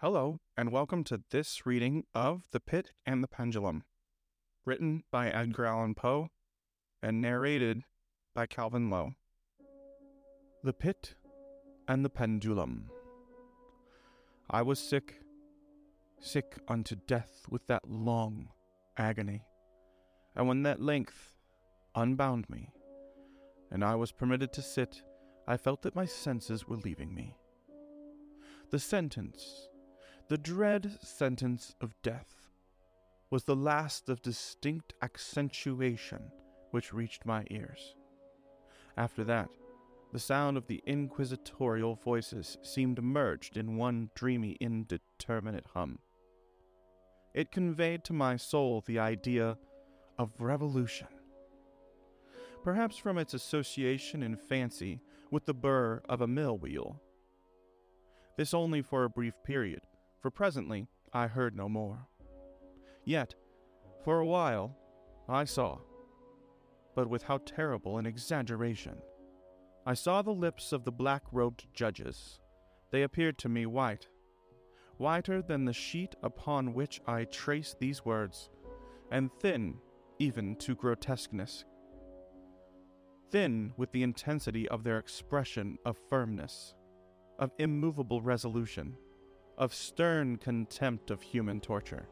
Hello, and welcome to this reading of The Pit and the Pendulum, written by Edgar Allan Poe and narrated by Calvin Lowe. The Pit and the Pendulum. I was sick, sick unto death with that long agony, and when that length unbound me, and I was permitted to sit, I felt that my senses were leaving me. The sentence, the dread sentence of death, was the last of distinct accentuation which reached my ears. After that, the sound of the inquisitorial voices seemed merged in one dreamy, indeterminate hum. It conveyed to my soul the idea of revolution. Perhaps from its association in fancy with the burr of a mill wheel. This only for a brief period, for presently I heard no more. Yet, for a while, I saw, but with how terrible an exaggeration. I saw the lips of the black robed judges. They appeared to me white, whiter than the sheet upon which I trace these words, and thin even to grotesqueness. Thin with the intensity of their expression of firmness, of immovable resolution, of stern contempt of human torture.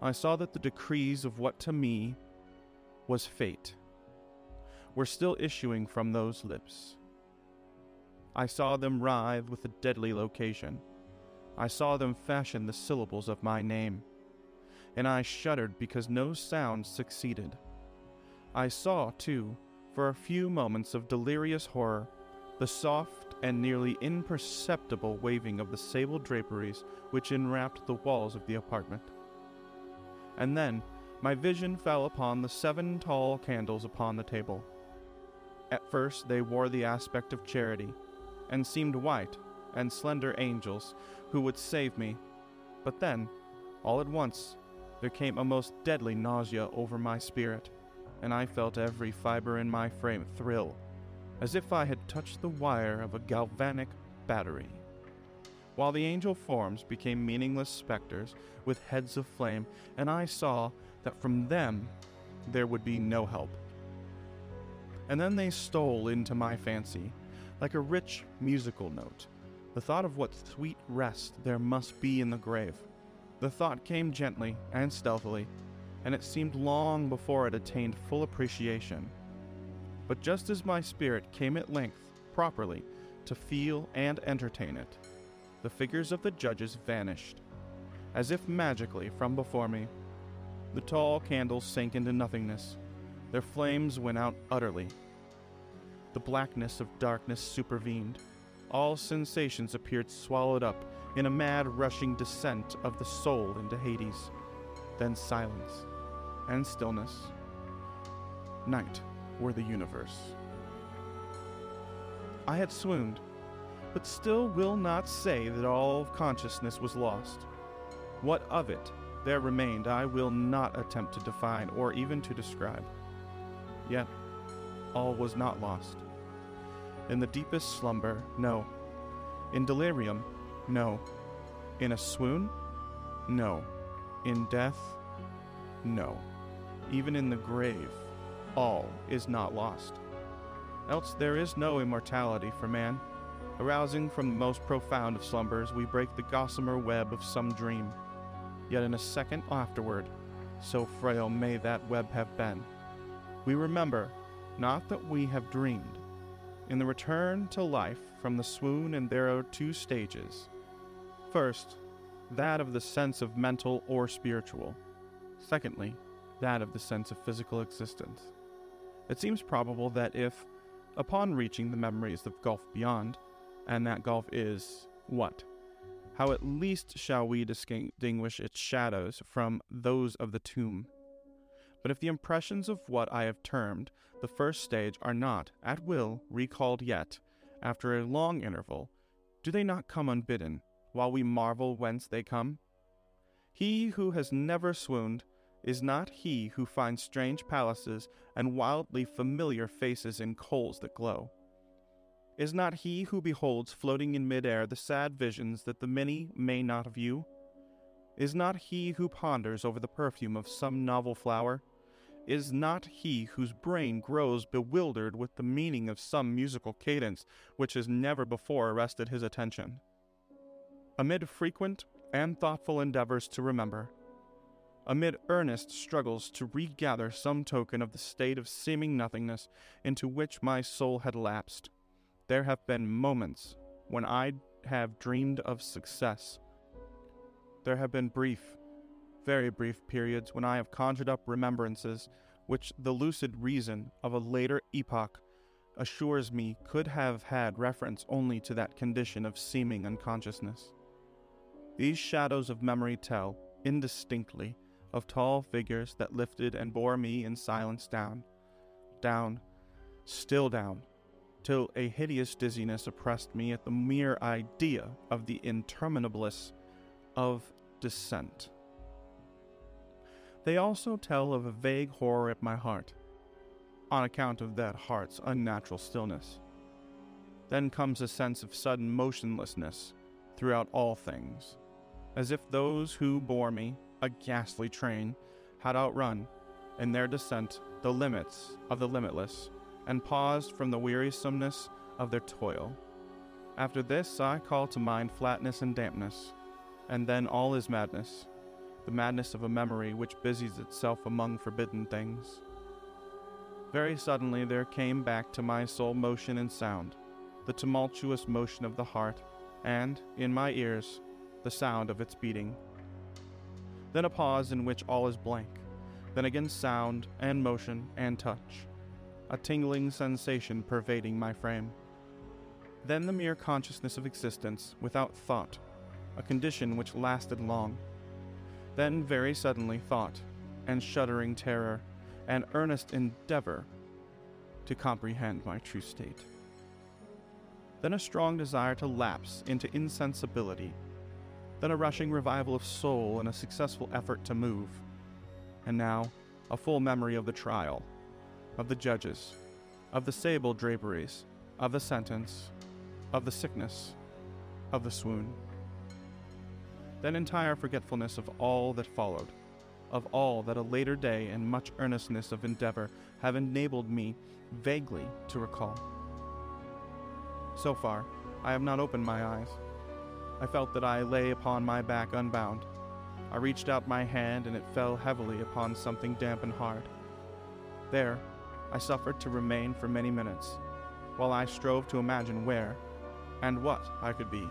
I saw that the decrees of what to me was fate were still issuing from those lips. I saw them writhe with a deadly location. I saw them fashion the syllables of my name, and I shuddered because no sound succeeded. I saw, too, for a few moments of delirious horror, the soft and nearly imperceptible waving of the sable draperies which enwrapped the walls of the apartment. And then my vision fell upon the seven tall candles upon the table. At first they wore the aspect of charity, and seemed white and slender angels who would save me. But then, all at once, there came a most deadly nausea over my spirit, and I felt every fiber in my frame thrill, as if I had touched the wire of a galvanic battery. While the angel forms became meaningless specters with heads of flame, and I saw that from them there would be no help. And then they stole into my fancy, like a rich musical note, the thought of what sweet rest there must be in the grave. The thought came gently and stealthily, and it seemed long before it attained full appreciation. But just as my spirit came at length, properly, to feel and entertain it, the figures of the judges vanished, as if magically from before me. The tall candles sank into nothingness, their flames went out utterly. The blackness of darkness supervened. All sensations appeared swallowed up in a mad rushing descent of the soul into Hades. Then silence and stillness. Night were the universe. I had swooned, but still will not say that all of consciousness was lost. What of it there remained, I will not attempt to define or even to describe. Yet, all was not lost. In the deepest slumber, no. In delirium, no. In a swoon, no. In death, no. Even in the grave, all is not lost. Else there is no immortality for man. Arousing from the most profound of slumbers, we break the gossamer web of some dream. Yet in a second afterward, so frail may that web have been, we remember not that we have dreamed. In the return to life from the swoon, and there are two stages. First, that of the sense of mental or spiritual. Secondly, that of the sense of physical existence. It seems probable that if, upon reaching the memories of gulf beyond, and that gulf is what? How at least shall we distinguish its shadows from those of the tomb? But if the impressions of what I have termed the first stage are not, at will, recalled yet, after a long interval, do they not come unbidden, while we marvel whence they come? He who has never swooned is not he who finds strange palaces and wildly familiar faces in coals that glow. Is not he who beholds floating in midair the sad visions that the many may not view? Is not he who ponders over the perfume of some novel flower? Is not he whose brain grows bewildered with the meaning of some musical cadence which has never before arrested his attention? Amid frequent and thoughtful endeavors to remember, amid earnest struggles to regather some token of the state of seeming nothingness into which my soul had lapsed, there have been moments when I have dreamed of success. There have been brief, very brief periods when I have conjured up remembrances which the lucid reason of a later epoch assures me could have had reference only to that condition of seeming unconsciousness. These shadows of memory tell, indistinctly, of tall figures that lifted and bore me in silence down, down, still down, till a hideous dizziness oppressed me at the mere idea of the interminablest of descent. They also tell of a vague horror at my heart, on account of that heart's unnatural stillness. Then comes a sense of sudden motionlessness throughout all things, as if those who bore me, a ghastly train, had outrun, in their descent, the limits of the limitless, and paused from the wearisomeness of their toil. After this, I call to mind flatness and dampness, and then all is madness the madness of a memory which busies itself among forbidden things. Very suddenly there came back to my soul motion and sound, the tumultuous motion of the heart, and, in my ears, the sound of its beating. Then a pause in which all is blank, then again sound and motion and touch, a tingling sensation pervading my frame. Then the mere consciousness of existence without thought, a condition which lasted long then, very suddenly, thought, and shuddering terror, and earnest endeavor to comprehend my true state. Then a strong desire to lapse into insensibility. Then a rushing revival of soul and a successful effort to move. And now, a full memory of the trial, of the judges, of the sable draperies, of the sentence, of the sickness, of the swoon then entire forgetfulness of all that followed, of all that a later day and much earnestness of endeavor have enabled me vaguely to recall. So far, I have not opened my eyes. I felt that I lay upon my back unbound. I reached out my hand and it fell heavily upon something damp and hard. There, I suffered to remain for many minutes, while I strove to imagine where and what I could be.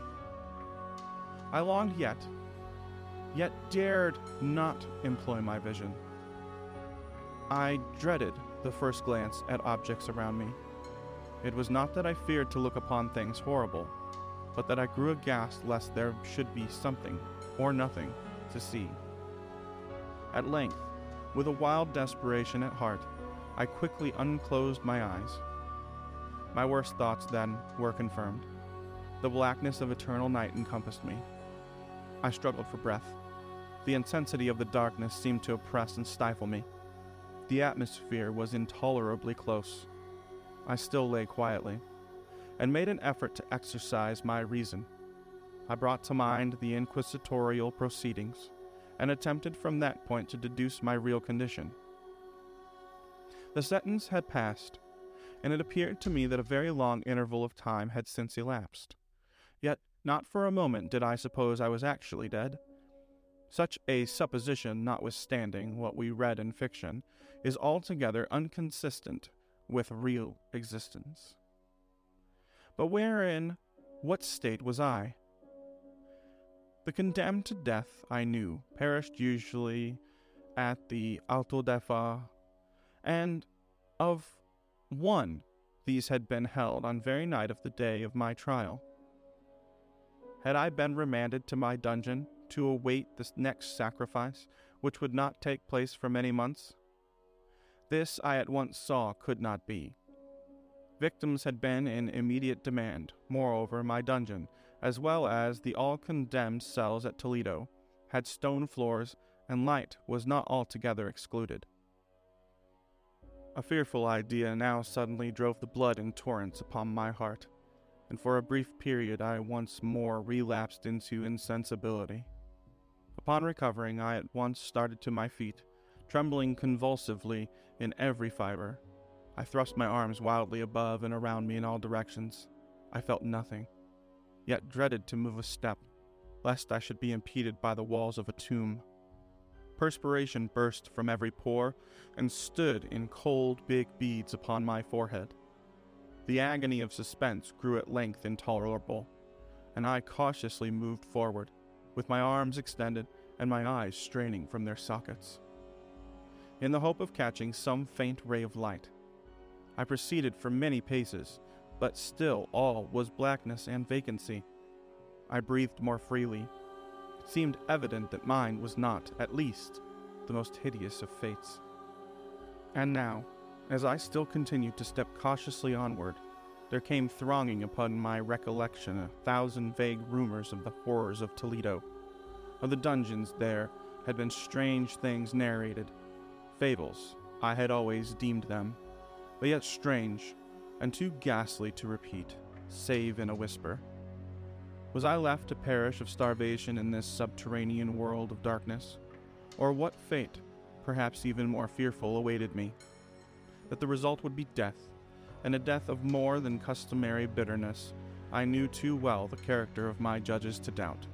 I longed yet yet dared not employ my vision. I dreaded the first glance at objects around me. It was not that I feared to look upon things horrible, but that I grew aghast lest there should be something, or nothing, to see. At length, with a wild desperation at heart, I quickly unclosed my eyes. My worst thoughts, then, were confirmed. The blackness of eternal night encompassed me. I struggled for breath. The intensity of the darkness seemed to oppress and stifle me. The atmosphere was intolerably close. I still lay quietly, and made an effort to exercise my reason. I brought to mind the inquisitorial proceedings, and attempted from that point to deduce my real condition. The sentence had passed, and it appeared to me that a very long interval of time had since elapsed. Yet, not for a moment did I suppose I was actually dead. Such a supposition, notwithstanding what we read in fiction, is altogether inconsistent with real existence. But wherein, what state was I? The condemned to death, I knew, perished usually at the Auto da Fe, and of one these had been held on very night of the day of my trial. Had I been remanded to my dungeon to await the next sacrifice, which would not take place for many months? This I at once saw could not be. Victims had been in immediate demand. Moreover, my dungeon, as well as the all condemned cells at Toledo, had stone floors, and light was not altogether excluded. A fearful idea now suddenly drove the blood in torrents upon my heart. and for a brief period I once more relapsed into insensibility. Upon recovering, I at once started to my feet, trembling convulsively in every fiber. I thrust my arms wildly above and around me in all directions. I felt nothing, yet dreaded to move a step, lest I should be impeded by the walls of a tomb. Perspiration burst from every pore and stood in cold, big beads upon my forehead. The agony of suspense grew at length intolerable, and I cautiously moved forward, with my arms extended and my eyes straining from their sockets. In the hope of catching some faint ray of light, I proceeded for many paces, but still all was blackness and vacancy. I breathed more freely. It seemed evident that mine was not, at least, the most hideous of fates. And now, as I still continued to step cautiously onward, there came thronging upon my recollection a thousand vague rumors of the horrors of Toledo. Of the dungeons there had been strange things narrated, fables, I had always deemed them, but yet strange, and too ghastly to repeat, save in a whisper. Was I left to perish of starvation in this subterranean world of darkness? Or what fate, perhaps even more fearful, awaited me? That the result would be death, and a death of more than customary bitterness, I knew too well the character of my judges to doubt.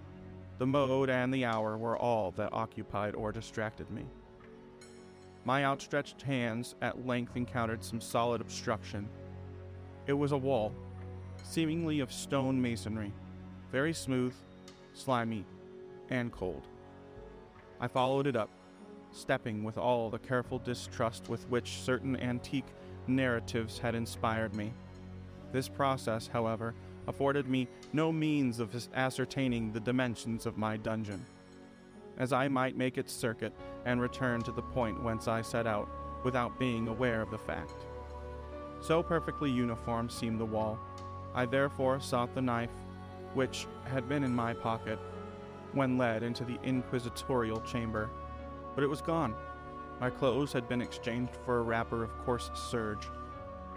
The mode and the hour were all that occupied or distracted me. My outstretched hands at length encountered some solid obstruction. It was a wall, seemingly of stone masonry, very smooth, slimy, and cold. I followed it up, stepping with all the careful distrust with which certain antique narratives had inspired me. This process, however, afforded me no means of ascertaining the dimensions of my dungeon as I might make its circuit and return to the point whence I set out without being aware of the fact. So perfectly uniform seemed the wall. I therefore sought the knife, which had been in my pocket when led into the inquisitorial chamber, but it was gone. My clothes had been exchanged for a wrapper of coarse serge.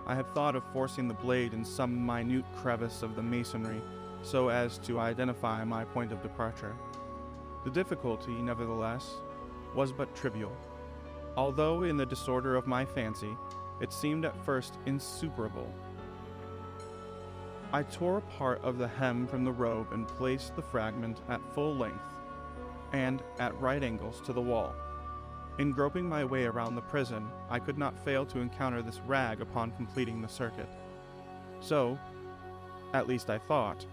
I had thought of forcing the blade in some minute crevice of the masonry so as to identify my point of departure. The difficulty, nevertheless, was but trivial. Although in the disorder of my fancy, it seemed at first insuperable. I tore a part of the hem from the robe and placed the fragment at full length and at right angles to the wall. In groping my way around the prison, I could not fail to encounter this rag upon completing the circuit. So, at least I thought,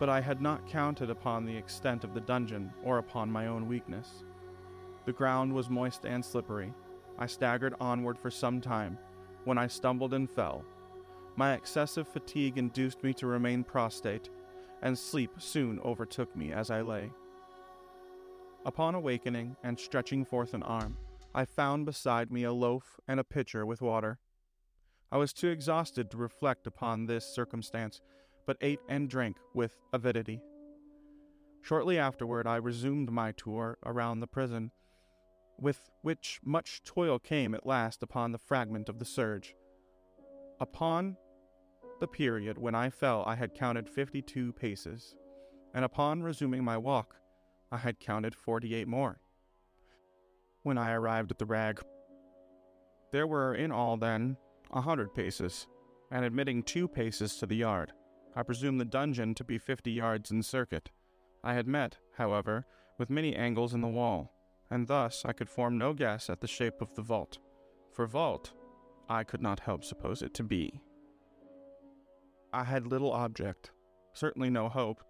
but I had not counted upon the extent of the dungeon or upon my own weakness. The ground was moist and slippery. I staggered onward for some time, when I stumbled and fell. My excessive fatigue induced me to remain prostrate, and sleep soon overtook me as I lay. Upon awakening and stretching forth an arm, I found beside me a loaf and a pitcher with water. I was too exhausted to reflect upon this circumstance, but ate and drank with avidity. Shortly afterward, I resumed my tour around the prison, with which much toil came at last upon the fragment of the serge. Upon the period when I fell, I had counted fifty two paces, and upon resuming my walk, I had counted forty eight more. When I arrived at the rag, there were in all, then, a hundred paces, and admitting two paces to the yard. I presumed the dungeon to be fifty yards in circuit. I had met, however, with many angles in the wall, and thus I could form no guess at the shape of the vault. For vault, I could not help suppose it to be. I had little object, certainly no hope,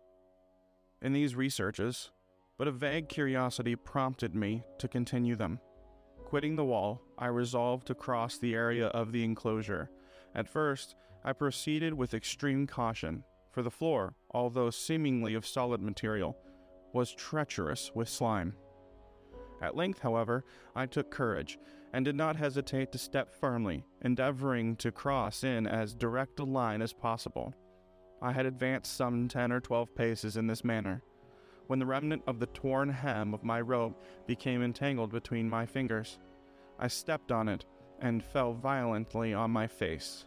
in these researches, but a vague curiosity prompted me to continue them. Quitting the wall, I resolved to cross the area of the enclosure. At first, I proceeded with extreme caution, for the floor, although seemingly of solid material, was treacherous with slime. At length, however, I took courage and did not hesitate to step firmly, endeavoring to cross in as direct a line as possible. I had advanced some ten or twelve paces in this manner, when the remnant of the torn hem of my robe became entangled between my fingers. I stepped on it and fell violently on my face.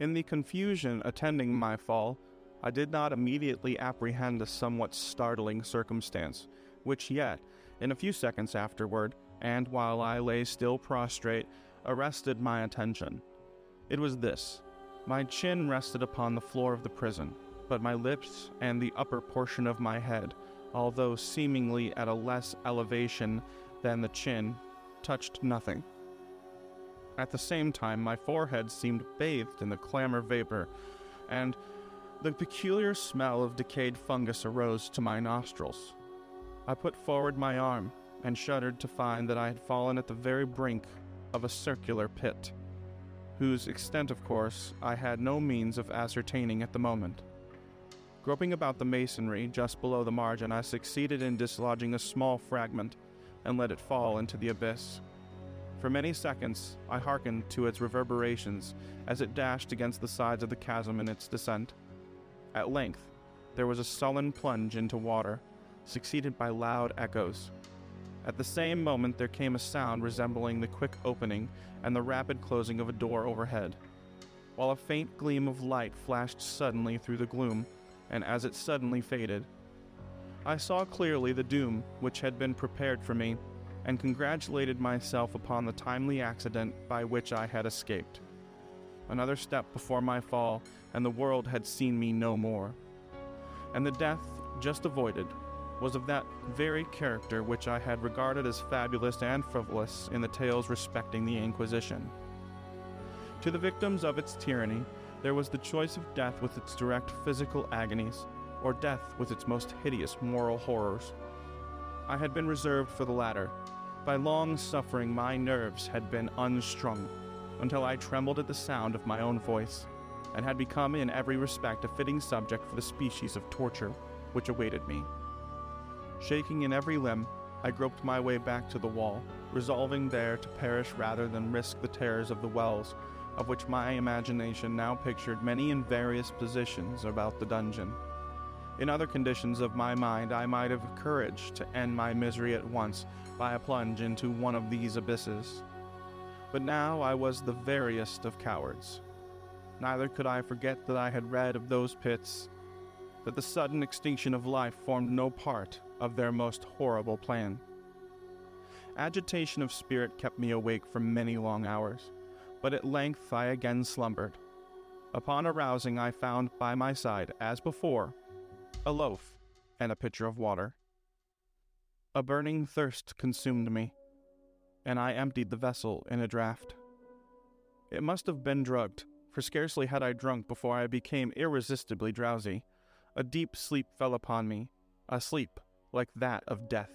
In the confusion attending my fall, I did not immediately apprehend a somewhat startling circumstance, which yet, in a few seconds afterward, and while I lay still prostrate, arrested my attention. It was this my chin rested upon the floor of the prison, but my lips and the upper portion of my head, although seemingly at a less elevation than the chin, touched nothing. At the same time, my forehead seemed bathed in the clamor vapor, and the peculiar smell of decayed fungus arose to my nostrils. I put forward my arm and shuddered to find that I had fallen at the very brink of a circular pit, whose extent, of course, I had no means of ascertaining at the moment. Groping about the masonry just below the margin, I succeeded in dislodging a small fragment and let it fall into the abyss. For many seconds, I hearkened to its reverberations as it dashed against the sides of the chasm in its descent. At length, there was a sullen plunge into water, succeeded by loud echoes. At the same moment, there came a sound resembling the quick opening and the rapid closing of a door overhead, while a faint gleam of light flashed suddenly through the gloom, and as it suddenly faded, I saw clearly the doom which had been prepared for me and congratulated myself upon the timely accident by which I had escaped. Another step before my fall, and the world had seen me no more. And the death just avoided was of that very character which I had regarded as fabulous and frivolous in the tales respecting the Inquisition. To the victims of its tyranny, there was the choice of death with its direct physical agonies, or death with its most hideous moral horrors. I had been reserved for the latter, by long suffering, my nerves had been unstrung until I trembled at the sound of my own voice, and had become in every respect a fitting subject for the species of torture which awaited me. Shaking in every limb, I groped my way back to the wall, resolving there to perish rather than risk the terrors of the wells, of which my imagination now pictured many and various positions about the dungeon. In other conditions of my mind, I might have courage to end my misery at once by a plunge into one of these abysses. But now I was the veriest of cowards. Neither could I forget that I had read of those pits, that the sudden extinction of life formed no part of their most horrible plan. Agitation of spirit kept me awake for many long hours, but at length I again slumbered. Upon arousing, I found by my side, as before, a loaf, and a pitcher of water. A burning thirst consumed me, and I emptied the vessel in a draught. It must have been drugged, for scarcely had I drunk before I became irresistibly drowsy. A deep sleep fell upon me, a sleep like that of death.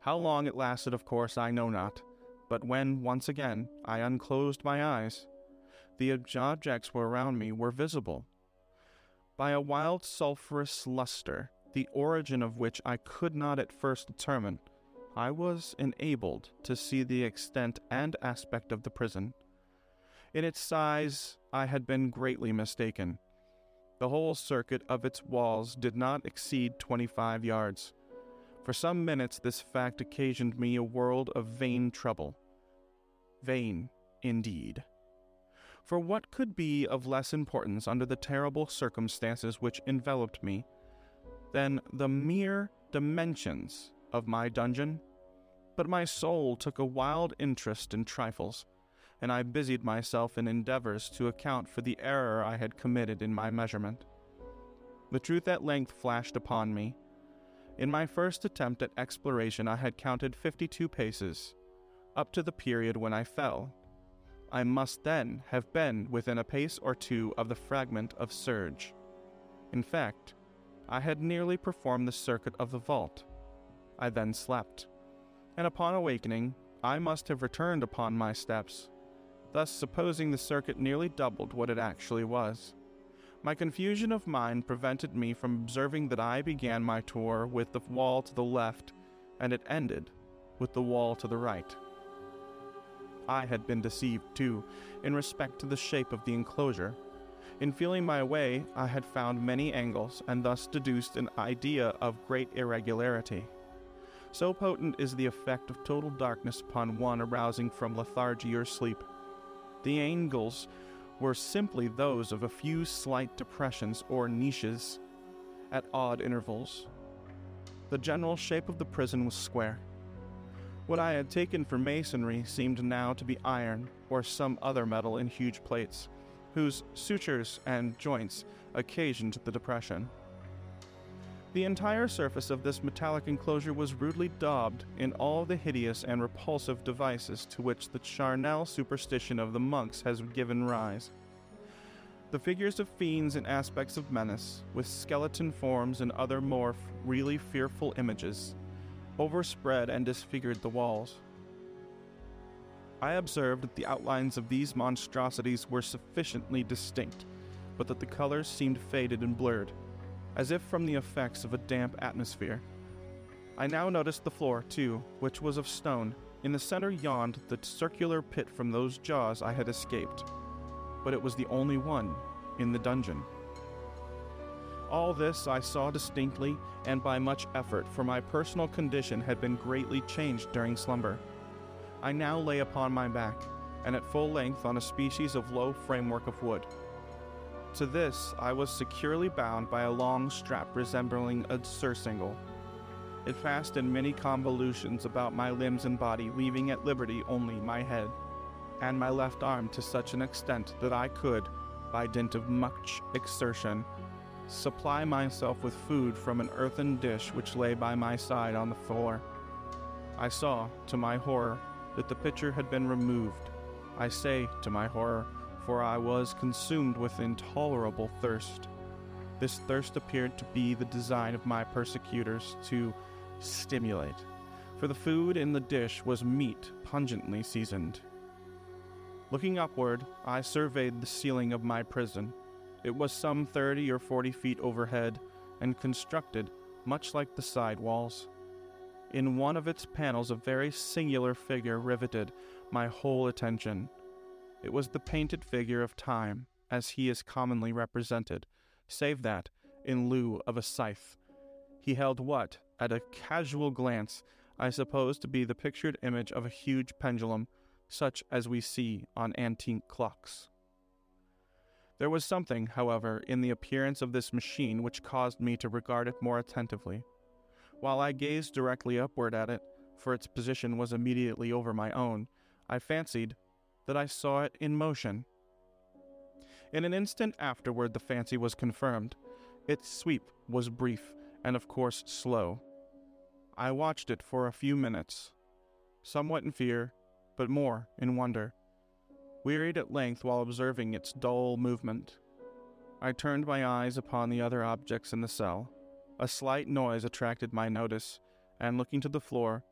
How long it lasted, of course, I know not, but when, once again, I unclosed my eyes, the objects around me were visible by a wild sulphurous luster, the origin of which I could not at first determine, I was enabled to see the extent and aspect of the prison. In its size, I had been greatly mistaken. The whole circuit of its walls did not exceed twenty five yards. For some minutes, this fact occasioned me a world of vain trouble. Vain, indeed. For what could be of less importance under the terrible circumstances which enveloped me than the mere dimensions of my dungeon? But my soul took a wild interest in trifles, and I busied myself in endeavors to account for the error I had committed in my measurement. The truth at length flashed upon me. In my first attempt at exploration, I had counted fifty two paces, up to the period when I fell, I must then have been within a pace or two of the fragment of serge. In fact, I had nearly performed the circuit of the vault. I then slept, and upon awakening, I must have returned upon my steps, thus supposing the circuit nearly doubled what it actually was. My confusion of mind prevented me from observing that I began my tour with the wall to the left, and it ended with the wall to the right. I had been deceived, too, in respect to the shape of the enclosure. In feeling my way, I had found many angles and thus deduced an idea of great irregularity. So potent is the effect of total darkness upon one arousing from lethargy or sleep. The angles were simply those of a few slight depressions or niches at odd intervals. The general shape of the prison was square. What I had taken for masonry seemed now to be iron or some other metal in huge plates, whose sutures and joints occasioned the depression. The entire surface of this metallic enclosure was rudely daubed in all the hideous and repulsive devices to which the charnel superstition of the monks has given rise. The figures of fiends and aspects of menace, with skeleton forms and other more really fearful images, overspread and disfigured the walls. I observed that the outlines of these monstrosities were sufficiently distinct, but that the colors seemed faded and blurred as if from the effects of a damp atmosphere. I now noticed the floor, too, which was of stone. In the center yawned the circular pit from those jaws I had escaped, but it was the only one in the dungeon. All this I saw distinctly and by much effort, for my personal condition had been greatly changed during slumber. I now lay upon my back, and at full length on a species of low framework of wood. To this, I was securely bound by a long strap resembling a surcingle. It fastened many convolutions about my limbs and body, leaving at liberty only my head, and my left arm to such an extent that I could, by dint of much exertion, supply myself with food from an earthen dish which lay by my side on the floor. I saw, to my horror, that the pitcher had been removed. I say, to my horror, for I was consumed with intolerable thirst. This thirst appeared to be the design of my persecutors to stimulate, for the food in the dish was meat pungently seasoned. Looking upward, I surveyed the ceiling of my prison. It was some thirty or forty feet overhead and constructed much like the side walls. In one of its panels, a very singular figure riveted my whole attention. It was the painted figure of Time, as he is commonly represented, save that, in lieu of a scythe, he held what, at a casual glance, I suppose to be the pictured image of a huge pendulum, such as we see on antique clocks. There was something, however, in the appearance of this machine which caused me to regard it more attentively. While I gazed directly upward at it, for its position was immediately over my own, I fancied that I saw it in motion. In an instant afterward, the fancy was confirmed. Its sweep was brief and, of course, slow. I watched it for a few minutes, somewhat in fear, but more in wonder. Wearied at length while observing its dull movement, I turned my eyes upon the other objects in the cell. A slight noise attracted my notice, and looking to the floor,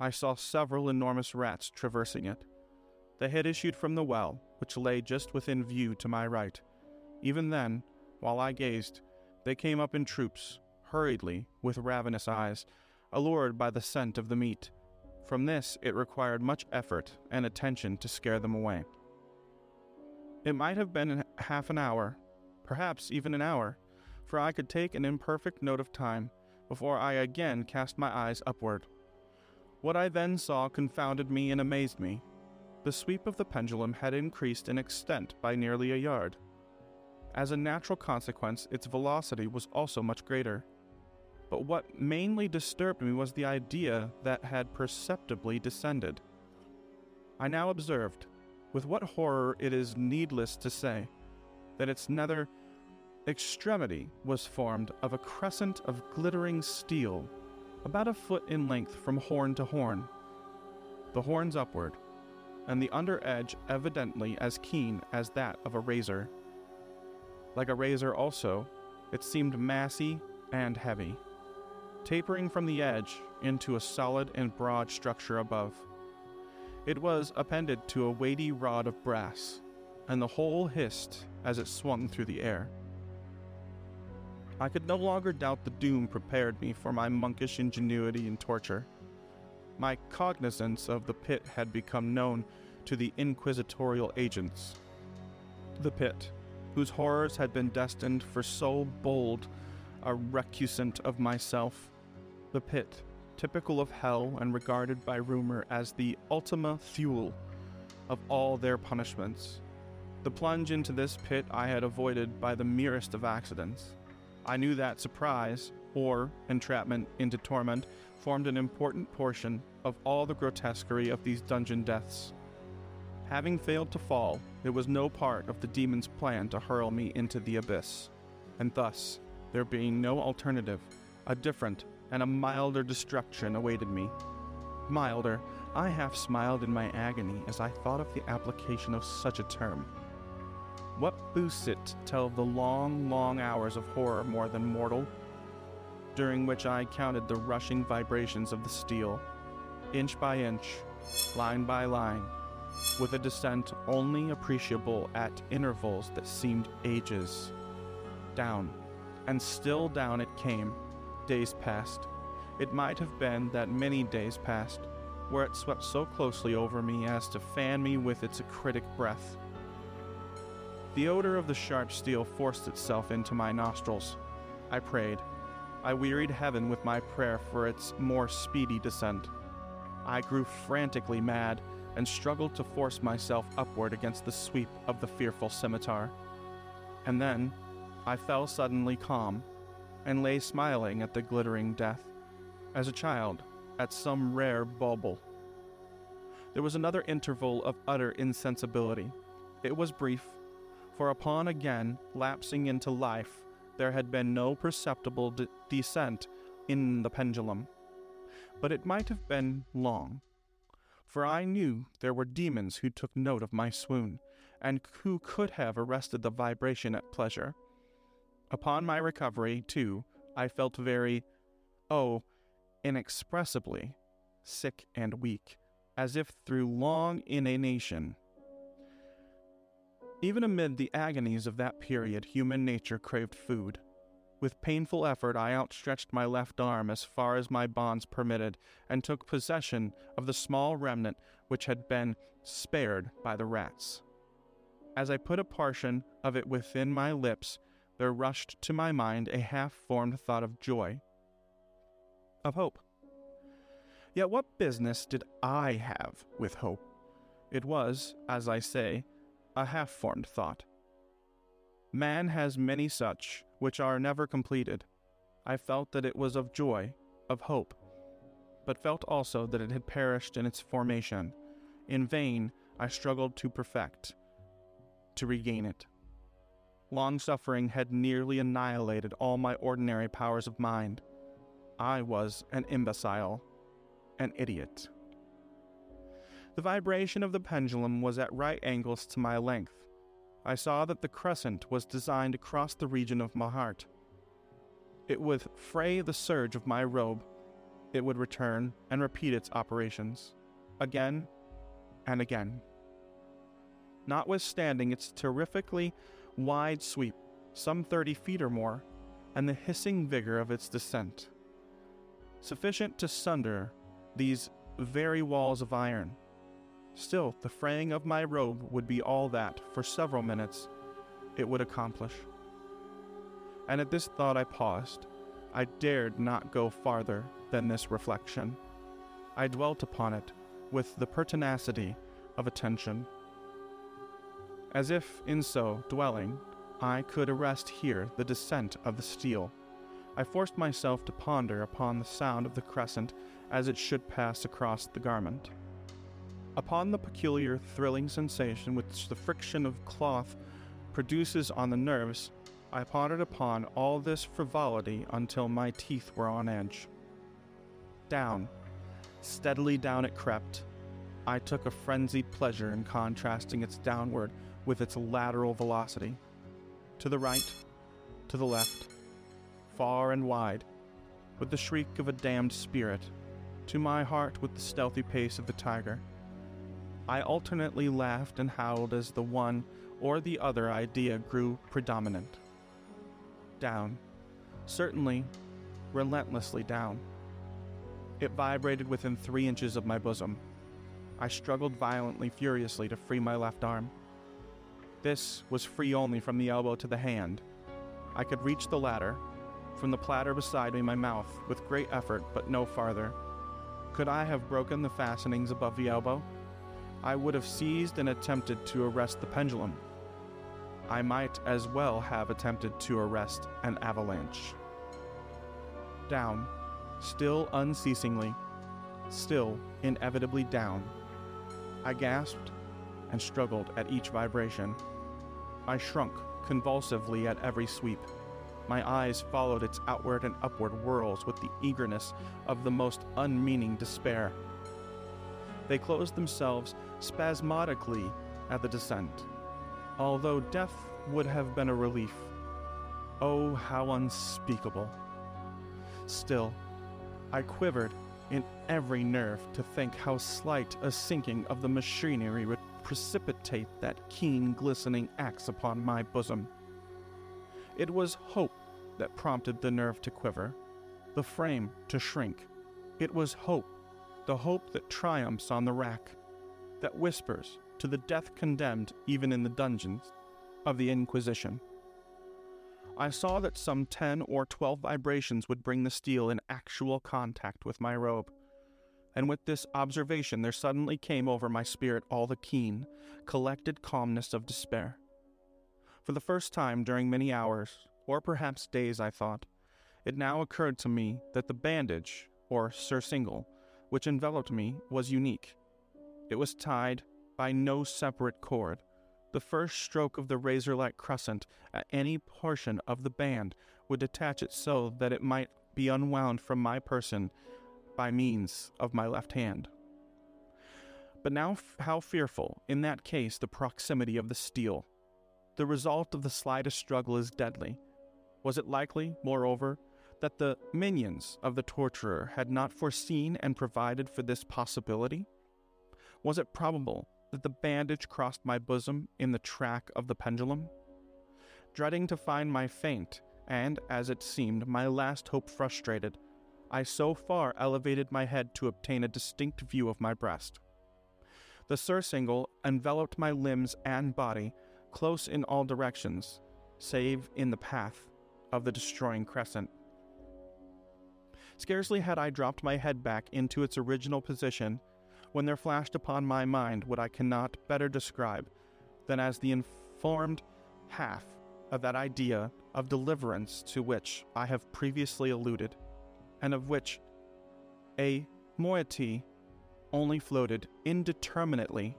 I saw several enormous rats traversing it. They had issued from the well, which lay just within view to my right. Even then, while I gazed, they came up in troops, hurriedly, with ravenous eyes, allured by the scent of the meat. From this, it required much effort and attention to scare them away. It might have been half an hour, perhaps even an hour, for I could take an imperfect note of time before I again cast my eyes upward. What I then saw confounded me and amazed me the sweep of the pendulum had increased in extent by nearly a yard. As a natural consequence, its velocity was also much greater. But what mainly disturbed me was the idea that had perceptibly descended. I now observed, with what horror it is needless to say, that its nether extremity was formed of a crescent of glittering steel, about a foot in length from horn to horn. The horns upward, and the under edge evidently as keen as that of a razor. Like a razor, also, it seemed massy and heavy, tapering from the edge into a solid and broad structure above. It was appended to a weighty rod of brass, and the whole hissed as it swung through the air. I could no longer doubt the doom prepared me for my monkish ingenuity in torture. My cognizance of the pit had become known to the inquisitorial agents. The pit, whose horrors had been destined for so bold a recusant of myself. The pit, typical of hell and regarded by rumor as the ultima thule of all their punishments. The plunge into this pit I had avoided by the merest of accidents. I knew that surprise, or entrapment into torment, formed an important portion of all the grotesquerie of these dungeon deaths. Having failed to fall, it was no part of the demon's plan to hurl me into the abyss, and thus, there being no alternative, a different and a milder destruction awaited me. Milder, I half smiled in my agony as I thought of the application of such a term. What boosts it to tell the long, long hours of horror more than mortal, during which I counted the rushing vibrations of the steel, inch by inch, line by line, with a descent only appreciable at intervals that seemed ages. Down, and still down it came. Days passed. It might have been that many days passed, where it swept so closely over me as to fan me with its acritic breath. The odor of the sharp steel forced itself into my nostrils. I prayed. I wearied heaven with my prayer for its more speedy descent. I grew frantically mad and struggled to force myself upward against the sweep of the fearful scimitar. And then I fell suddenly calm and lay smiling at the glittering death, as a child at some rare bauble. There was another interval of utter insensibility. It was brief, for upon again lapsing into life, there had been no perceptible de- descent in the pendulum. But it might have been long, for I knew there were demons who took note of my swoon, and who could have arrested the vibration at pleasure. Upon my recovery, too, I felt very, oh, inexpressibly, sick and weak, as if through long inanition. Even amid the agonies of that period, human nature craved food. With painful effort, I outstretched my left arm as far as my bonds permitted and took possession of the small remnant which had been spared by the rats. As I put a portion of it within my lips, there rushed to my mind a half formed thought of joy, of hope. Yet what business did I have with hope? It was, as I say, a half formed thought. Man has many such, which are never completed. I felt that it was of joy, of hope, but felt also that it had perished in its formation. In vain I struggled to perfect, to regain it. Long suffering had nearly annihilated all my ordinary powers of mind. I was an imbecile, an idiot. The vibration of the pendulum was at right angles to my length. I saw that the crescent was designed across the region of my heart. It would fray the serge of my robe. It would return and repeat its operations, again and again. Notwithstanding its terrifically wide sweep, some 30 feet or more, and the hissing vigor of its descent, sufficient to sunder these very walls of iron, Still, the fraying of my robe would be all that, for several minutes, it would accomplish. And at this thought I paused. I dared not go farther than this reflection. I dwelt upon it with the pertinacity of attention. As if, in so dwelling, I could arrest here the descent of the steel. I forced myself to ponder upon the sound of the crescent as it should pass across the garment. Upon the peculiar thrilling sensation which the friction of cloth produces on the nerves, I pondered upon all this frivolity until my teeth were on edge. Down, steadily down it crept. I took a frenzied pleasure in contrasting its downward with its lateral velocity. To the right, to the left, far and wide, with the shriek of a damned spirit, to my heart with the stealthy pace of the tiger. I alternately laughed and howled as the one or the other idea grew predominant. Down. Certainly, relentlessly down. It vibrated within three inches of my bosom. I struggled violently, furiously to free my left arm. This was free only from the elbow to the hand. I could reach the latter, from the platter beside me, my mouth, with great effort, but no farther. Could I have broken the fastenings above the elbow? I would have seized and attempted to arrest the pendulum. I might as well have attempted to arrest an avalanche. Down, still unceasingly, still inevitably down. I gasped and struggled at each vibration. I shrunk convulsively at every sweep. My eyes followed its outward and upward whirls with the eagerness of the most unmeaning despair. They closed themselves spasmodically at the descent, although death would have been a relief. Oh, how unspeakable! Still, I quivered in every nerve to think how slight a sinking of the machinery would precipitate that keen, glistening axe upon my bosom. It was hope that prompted the nerve to quiver, the frame to shrink. It was hope, the hope that triumphs on the rack, that whispers to the death condemned even in the dungeons of the Inquisition. I saw that some ten or twelve vibrations would bring the steel in actual contact with my robe. And with this observation, there suddenly came over my spirit all the keen, collected calmness of despair. For the first time during many hours, or perhaps days, I thought, it now occurred to me that the bandage, or surcingle, which enveloped me was unique. It was tied by no separate cord. The first stroke of the razor like crescent at any portion of the band would detach it so that it might be unwound from my person by means of my left hand. But now, f- how fearful, in that case, the proximity of the steel. The result of the slightest struggle is deadly. Was it likely, moreover, that the minions of the torturer had not foreseen and provided for this possibility? Was it probable that the bandage crossed my bosom in the track of the pendulum? Dreading to find my faint, and, as it seemed, my last hope frustrated, I so far elevated my head to obtain a distinct view of my breast. The surcingle enveloped my limbs and body close in all directions, save in the path of the destroying crescent. Scarcely had I dropped my head back into its original position when there flashed upon my mind what I cannot better describe than as the informed half of that idea of deliverance to which I have previously alluded, and of which a moiety only floated indeterminately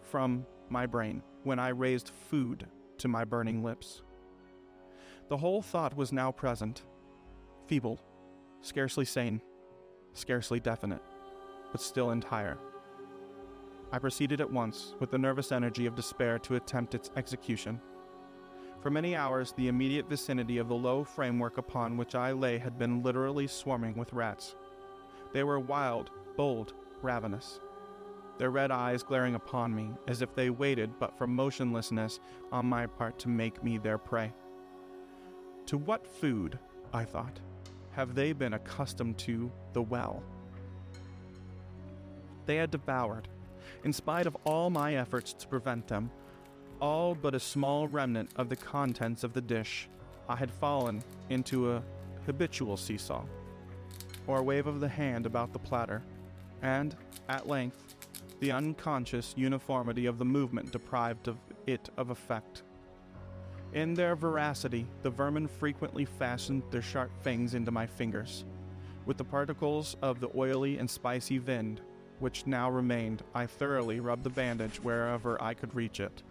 from my brain when I raised food to my burning lips. The whole thought was now present, feeble, scarcely sane, scarcely definite, but still entire. I proceeded at once, with the nervous energy of despair, to attempt its execution. For many hours, the immediate vicinity of the low framework upon which I lay had been literally swarming with rats. They were wild, bold, ravenous, their red eyes glaring upon me as if they waited but for motionlessness on my part to make me their prey. To what food, I thought, have they been accustomed to the well? They had devoured, in spite of all my efforts to prevent them, all but a small remnant of the contents of the dish. I had fallen into a habitual seesaw, or a wave of the hand about the platter, and, at length, the unconscious uniformity of the movement deprived of it of effect. In their voracity, the vermin frequently fastened their sharp fangs into my fingers. With the particles of the oily and spicy viand, which now remained, I thoroughly rubbed the bandage wherever I could reach it.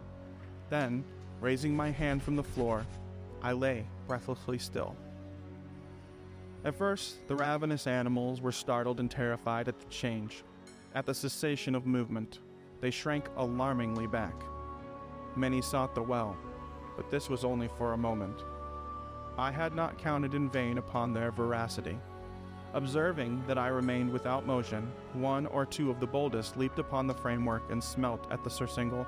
Then, raising my hand from the floor, I lay breathlessly still. At first, the ravenous animals were startled and terrified at the change. At the cessation of movement, they shrank alarmingly back. Many sought the well, but this was only for a moment. I had not counted in vain upon their voracity. Observing that I remained without motion, one or two of the boldest leaped upon the framework and smelt at the surcingle.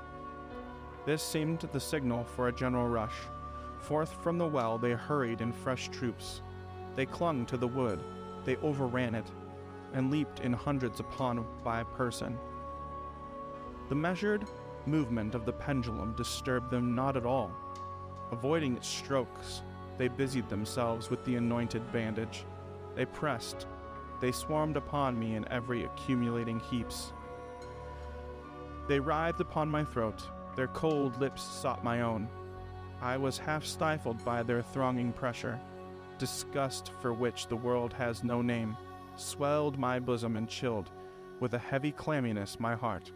This seemed the signal for a general rush. Forth from the well they hurried in fresh troops. They clung to the wood, they overran it, and leaped in hundreds upon by person. The measured movement of the pendulum disturbed them not at all. Avoiding its strokes, they busied themselves with the anointed bandage. They pressed, they swarmed upon me in every accumulating heaps. They writhed upon my throat, their cold lips sought my own. I was half stifled by their thronging pressure. Disgust for which the world has no name swelled my bosom and chilled, with a heavy clamminess, my heart.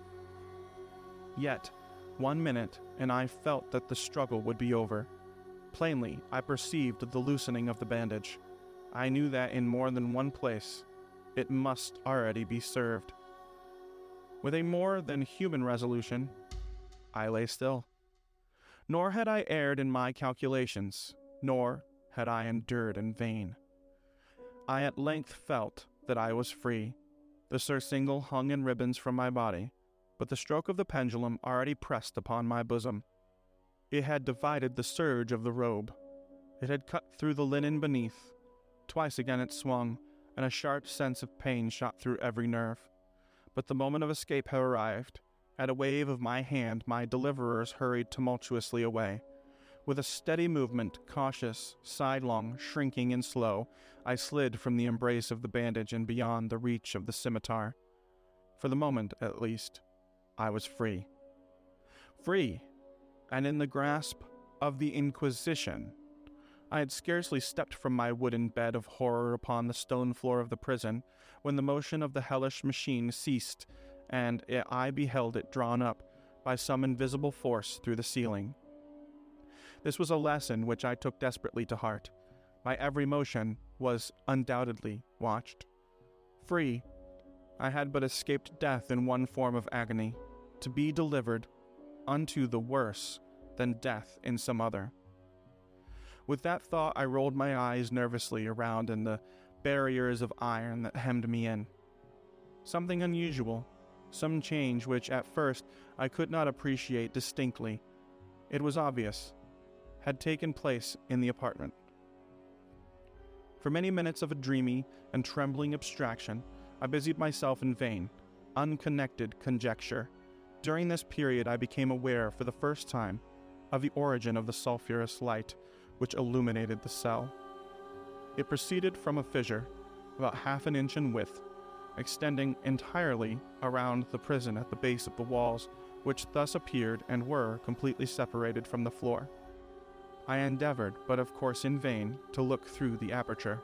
Yet, one minute, and I felt that the struggle would be over. Plainly, I perceived the loosening of the bandage. I knew that in more than one place, it must already be served. With a more than human resolution, I lay still. Nor had I erred in my calculations, nor had I endured in vain. I at length felt that I was free. The surcingle hung in ribbons from my body, but the stroke of the pendulum already pressed upon my bosom. It had divided the serge of the robe. It had cut through the linen beneath. Twice again it swung, and a sharp sense of pain shot through every nerve. But the moment of escape had arrived. At a wave of my hand, my deliverers hurried tumultuously away. With a steady movement, cautious, sidelong, shrinking, and slow, I slid from the embrace of the bandage and beyond the reach of the scimitar. For the moment, at least, I was free. Free, and in the grasp of the Inquisition. I had scarcely stepped from my wooden bed of horror upon the stone floor of the prison when the motion of the hellish machine ceased, and I beheld it drawn up by some invisible force through the ceiling. This was a lesson which I took desperately to heart. My every motion was undoubtedly watched. Free, I had but escaped death in one form of agony, to be delivered unto the worse than death in some other. With that thought, I rolled my eyes nervously around in the barriers of iron that hemmed me in. Something unusual, some change which at first I could not appreciate distinctly. It was obvious had taken place in the apartment. For many minutes of a dreamy and trembling abstraction, I busied myself in vain, unconnected conjecture. During this period, I became aware for the first time of the origin of the sulphurous light which illuminated the cell. It proceeded from a fissure, about half an inch in width, extending entirely around the prison at the base of the walls, which thus appeared and were completely separated from the floor. I endeavored, but of course in vain, to look through the aperture.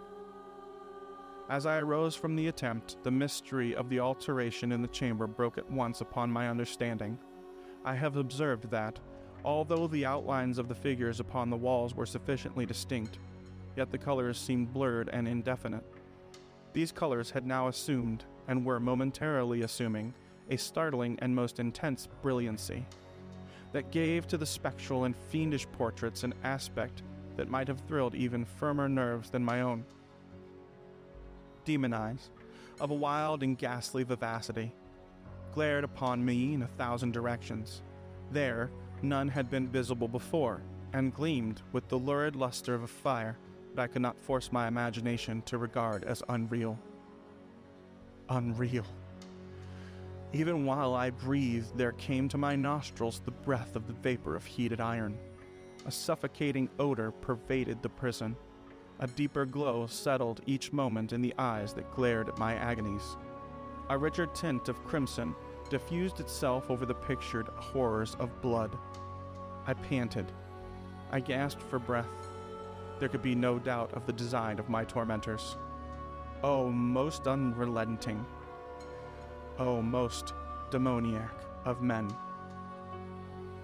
As I arose from the attempt, the mystery of the alteration in the chamber broke at once upon my understanding. I have observed that, although the outlines of the figures upon the walls were sufficiently distinct, yet the colors seemed blurred and indefinite. These colors had now assumed, and were momentarily assuming, a startling and most intense brilliancy that gave to the spectral and fiendish portraits an aspect that might have thrilled even firmer nerves than my own. Demon eyes, of a wild and ghastly vivacity, glared upon me in a thousand directions. There, none had been visible before, and gleamed with the lurid luster of a fire that I could not force my imagination to regard as unreal. Unreal. Even while I breathed, there came to my nostrils the breath of the vapor of heated iron. A suffocating odor pervaded the prison. A deeper glow settled each moment in the eyes that glared at my agonies. A richer tint of crimson diffused itself over the pictured horrors of blood. I panted. I gasped for breath. There could be no doubt of the design of my tormentors. Oh, most unrelenting, O most demoniac of men.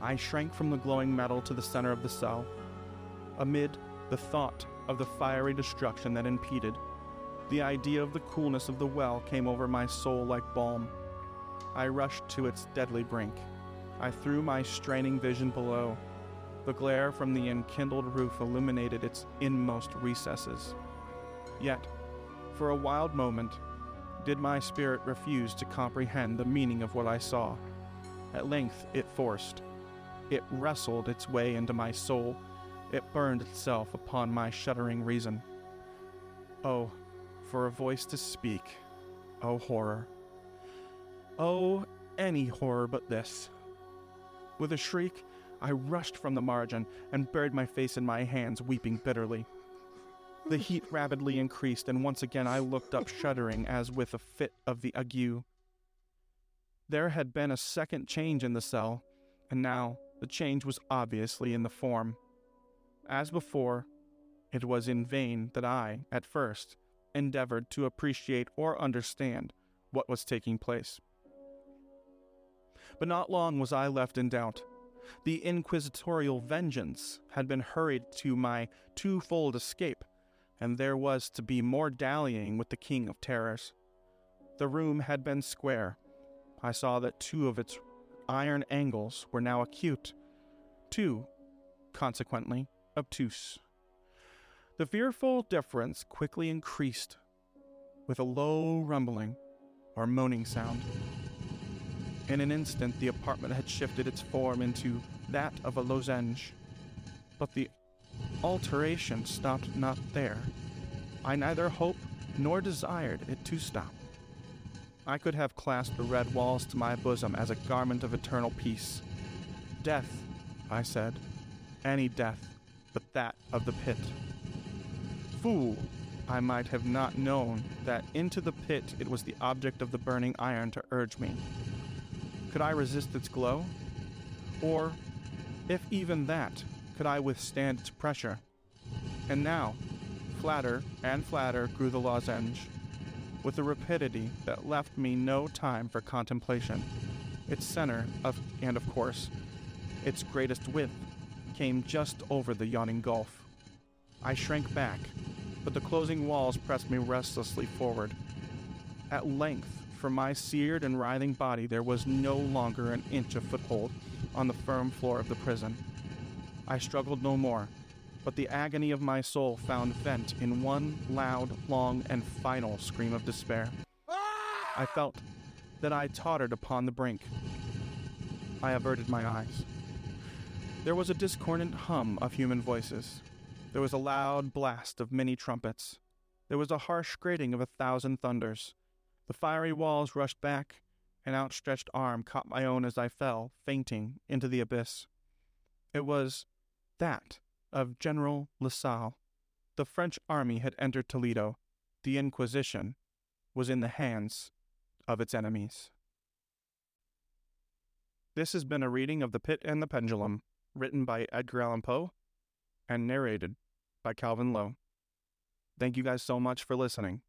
I shrank from the glowing metal to the center of the cell. Amid the thought of the fiery destruction that impeded, the idea of the coolness of the well came over my soul like balm. I rushed to its deadly brink. I threw my straining vision below. The glare from the enkindled roof illuminated its inmost recesses. Yet, for a wild moment, did my spirit refuse to comprehend the meaning of what I saw. At length it forced. It wrestled its way into my soul. It burned itself upon my shuddering reason. Oh, for a voice to speak. Oh, horror. Oh, any horror but this. With a shriek, I rushed from the margin and buried my face in my hands, weeping bitterly. The heat rapidly increased, and once again I looked up, shuddering as with a fit of the ague. There had been a second change in the cell, and now the change was obviously in the form. As before, it was in vain that I, at first, endeavored to appreciate or understand what was taking place. But not long was I left in doubt. The inquisitorial vengeance had been hurried to my twofold escape, and there was to be more dallying with the King of Terrors. The room had been square. I saw that two of its iron angles were now acute, two, consequently, obtuse. The fearful difference quickly increased with a low rumbling or moaning sound. In an instant, the apartment had shifted its form into that of a lozenge. But the alteration stopped not there. I neither hoped nor desired it to stop. I could have clasped the red walls to my bosom as a garment of eternal peace. Death, I said, any death but that of the pit. Fool, I might have not known that into the pit it was the object of the burning iron to urge me. Could I resist its glow? Or, if even that, could I withstand its pressure? And now, flatter and flatter grew the lozenge, with a rapidity that left me no time for contemplation. Its center, of, and of course, its greatest width, came just over the yawning gulf. I shrank back, but the closing walls pressed me restlessly forward. At length, for my seared and writhing body, there was no longer an inch of foothold on the firm floor of the prison. I struggled no more, but the agony of my soul found vent in one loud, long, and final scream of despair. I felt that I tottered upon the brink. I averted my eyes. There was a discordant hum of human voices. There was a loud blast of many trumpets. There was a harsh grating of a thousand thunders. The fiery walls rushed back. An outstretched arm caught my own as I fell, fainting, into the abyss. It was that of General Lasalle. The French army had entered Toledo. The Inquisition was in the hands of its enemies. This has been a reading of The Pit and the Pendulum, written by Edgar Allan Poe and narrated by Calvin Lowe. Thank you guys so much for listening.